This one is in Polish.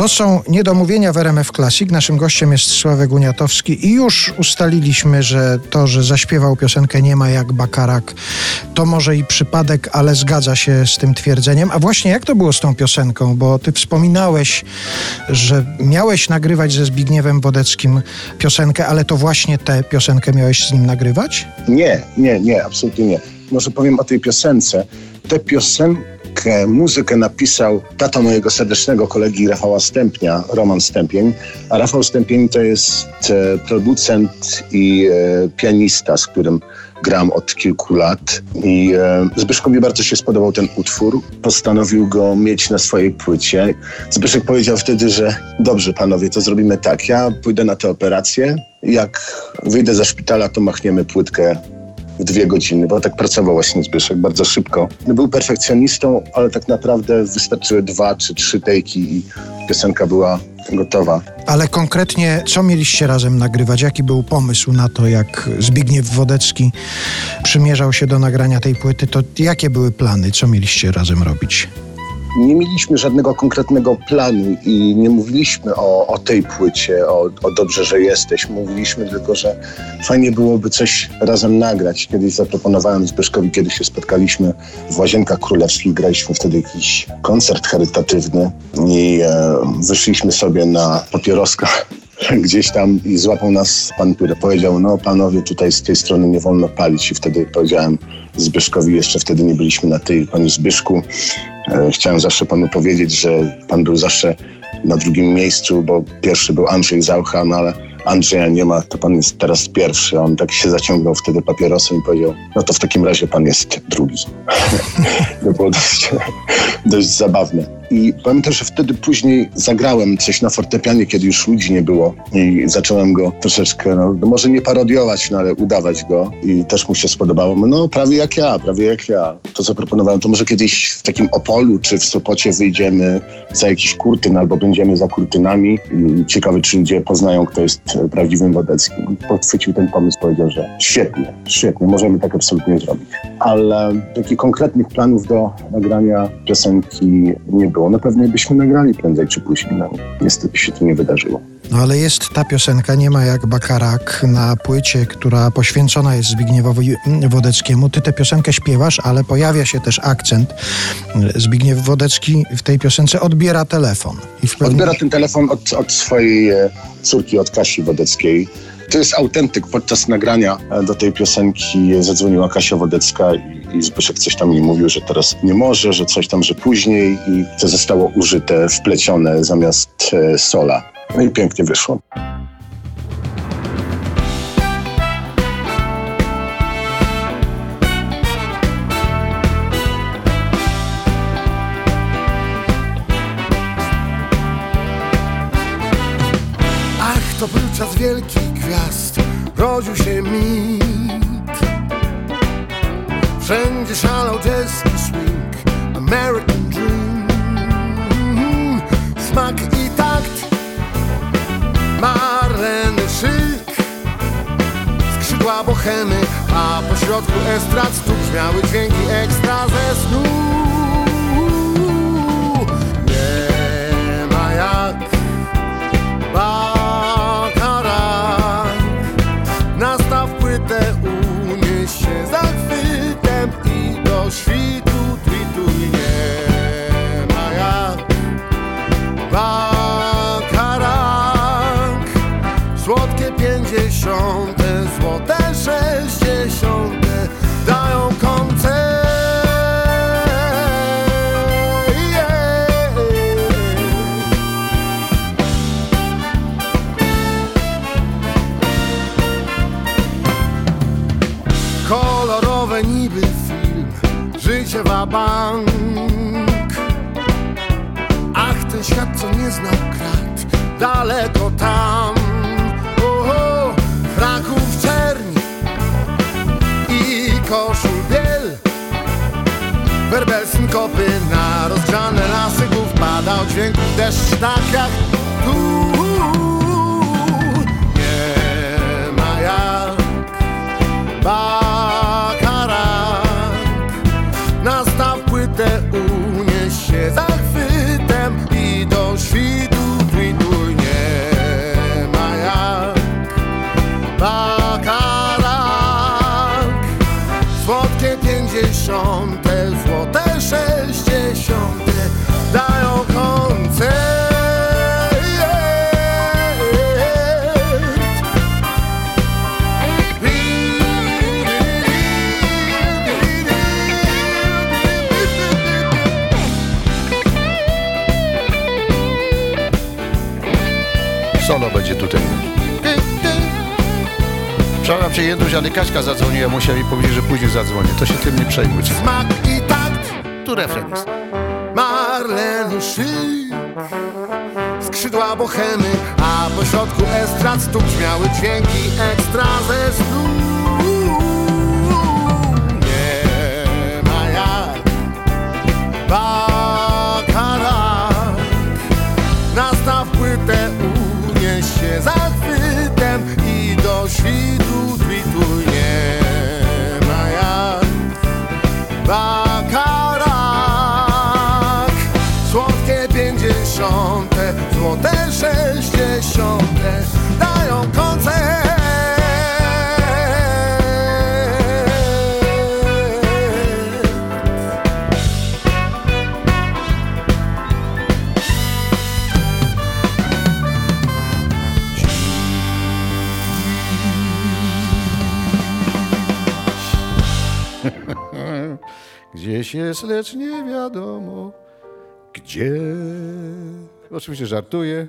To są niedomówienia w RMF Classic. Naszym gościem jest Sławek Uniatowski i już ustaliliśmy, że to, że zaśpiewał piosenkę Nie ma jak Bakarak, to może i przypadek, ale zgadza się z tym twierdzeniem. A właśnie jak to było z tą piosenką? Bo ty wspominałeś, że miałeś nagrywać ze Zbigniewem Wodeckim piosenkę, ale to właśnie tę piosenkę miałeś z nim nagrywać? Nie, nie, nie, absolutnie nie. Może powiem o tej piosence. Tę piosenkę, muzykę napisał tata mojego serdecznego kolegi Rafała Stępnia, Roman Stępień. A Rafał Stępień to jest e, producent i e, pianista, z którym gram od kilku lat. I e, Zbyszkowi bardzo się spodobał ten utwór. Postanowił go mieć na swojej płycie. Zbyszek powiedział wtedy, że dobrze panowie, to zrobimy tak. Ja pójdę na tę operację. Jak wyjdę ze szpitala, to machniemy płytkę w dwie godziny, bo tak pracował właśnie Zbyszek bardzo szybko. Był perfekcjonistą, ale tak naprawdę wystarczyły dwa czy trzy tejki i piosenka była gotowa. Ale konkretnie, co mieliście razem nagrywać? Jaki był pomysł na to, jak Zbigniew Wodecki przymierzał się do nagrania tej płyty? To jakie były plany? Co mieliście razem robić? Nie mieliśmy żadnego konkretnego planu i nie mówiliśmy o, o tej płycie, o, o, Dobrze, że jesteś. Mówiliśmy tylko, że fajnie byłoby coś razem nagrać. Kiedyś zaproponowałem Zbyszkowi, kiedy się spotkaliśmy w Łazienkach Królewskich, graliśmy wtedy jakiś koncert charytatywny i e, wyszliśmy sobie na papieroska gdzieś tam i złapał nas pan, który powiedział, no panowie, tutaj z tej strony nie wolno palić i wtedy powiedziałem Zbyszkowi, jeszcze wtedy nie byliśmy na tej, panie Zbyszku, chciałem zawsze panu powiedzieć, że pan był zawsze na drugim miejscu, bo pierwszy był Andrzej Zaucha, no ale Andrzeja nie ma, to pan jest teraz pierwszy. On tak się zaciągnął wtedy papierosem i powiedział, no to w takim razie pan jest drugi. to było dość, dość zabawne. I pamiętam, że wtedy później zagrałem coś na fortepianie, kiedy już ludzi nie było i zacząłem go troszeczkę, no, może nie parodiować, no ale udawać go i też mu się spodobało. No prawie jak ja, prawie jak ja. To zaproponowałem, to może kiedyś w takim Opolu czy w Sopocie wyjdziemy za jakiś kurtyn albo będziemy za kurtynami i ciekawe, czy ludzie poznają, kto jest prawdziwym Wodeckim. Podchwycił ten pomysł, powiedział, że świetnie, świetnie, możemy tak absolutnie zrobić. Ale takich konkretnych planów do nagrania piosenki nie było było. No pewnie byśmy nagrali prędzej czy później. No, niestety się to nie wydarzyło. No ale jest ta piosenka, nie ma jak Bakarak na płycie, która poświęcona jest Zbigniewowi Wodeckiemu. Ty tę piosenkę śpiewasz, ale pojawia się też akcent. Zbigniew Wodecki w tej piosence odbiera telefon. I pewnym... Odbiera ten telefon od, od swojej e, córki, od Kasi Wodeckiej. To jest autentyk. Podczas nagrania e, do tej piosenki zadzwoniła Kasia Wodecka i, Zbyszek coś tam mi mówił, że teraz nie może, że coś tam, że później i to zostało użyte, wplecione zamiast e, sola. No i pięknie wyszło. To był czas wielki gwiazd, rodził się mit. Wszędzie szalał jazz i swing, American dream. Smak i takt, marleny szyk, skrzydła bohemy, a pośrodku estrad tu brzmiały dźwięki ekstra ze snu. Pięćdziesiąte, złote sześćdziesiąte dają koncert. Yeah. Kolorowe niby film, życie wabank. Ach, ten świat co nie znał krat, daleko Werbel synkopy na rozgrzane lasy głów Padał dźwięk deszcz tak jak tu. Nie ma jak Bakara. Nastaw płytę uniesie zachwytem I do świtu twituj Nie ma jak Bakara. Słodkie pięćdziesiąte solo będzie tutaj. Przepraszam cię, Jędruś, ale Kaśka zadzwoniła, musiał mi powiedzieć, że później zadzwonię. To się tym nie przejmuj. Smak i takt Tu refren jest. Marleny szyk Skrzydła bohemy A po środku estrad stóp Brzmiały dźwięki ekstra ze snu Bakarak Gdzieś jest, lecz nie wiadomo gdzie. Oczywiście żartuję.